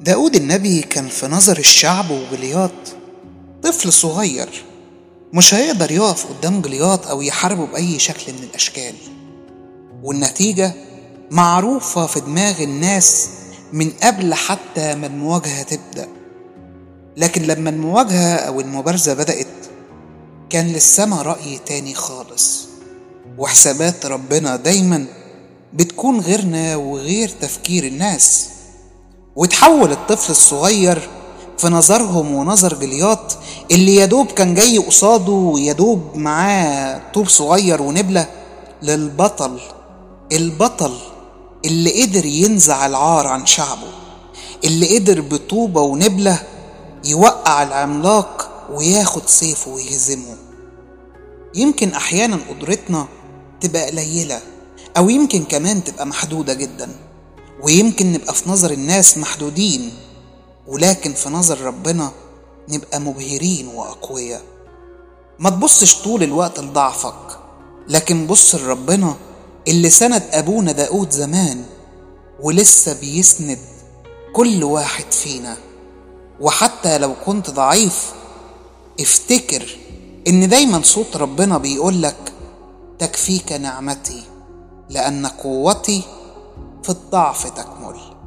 داود النبي كان في نظر الشعب وجلياط طفل صغير مش هيقدر يقف قدام جلياط أو يحاربه بأي شكل من الأشكال. والنتيجة معروفة في دماغ الناس من قبل حتى ما المواجهة تبدأ. لكن لما المواجهة أو المبارزة بدأت كان للسما رأي تاني خالص. وحسابات ربنا دايما بتكون غيرنا وغير تفكير الناس. وتحول الطفل الصغير في نظرهم ونظر جلياط اللي يدوب كان جاي قصاده ويدوب معاه طوب صغير ونبلة للبطل البطل اللي قدر ينزع العار عن شعبه اللي قدر بطوبة ونبلة يوقع العملاق وياخد سيفه ويهزمه. يمكن أحيانا قدرتنا تبقى قليلة أو يمكن كمان تبقى محدودة جدا. ويمكن نبقى في نظر الناس محدودين ولكن في نظر ربنا نبقى مبهرين وأقوياء. ما تبصش طول الوقت لضعفك لكن بص لربنا اللي سند أبونا داود زمان ولسه بيسند كل واحد فينا. وحتى لو كنت ضعيف افتكر إن دايما صوت ربنا بيقولك تكفيك نعمتي لأن قوتي في الضعف تكمل.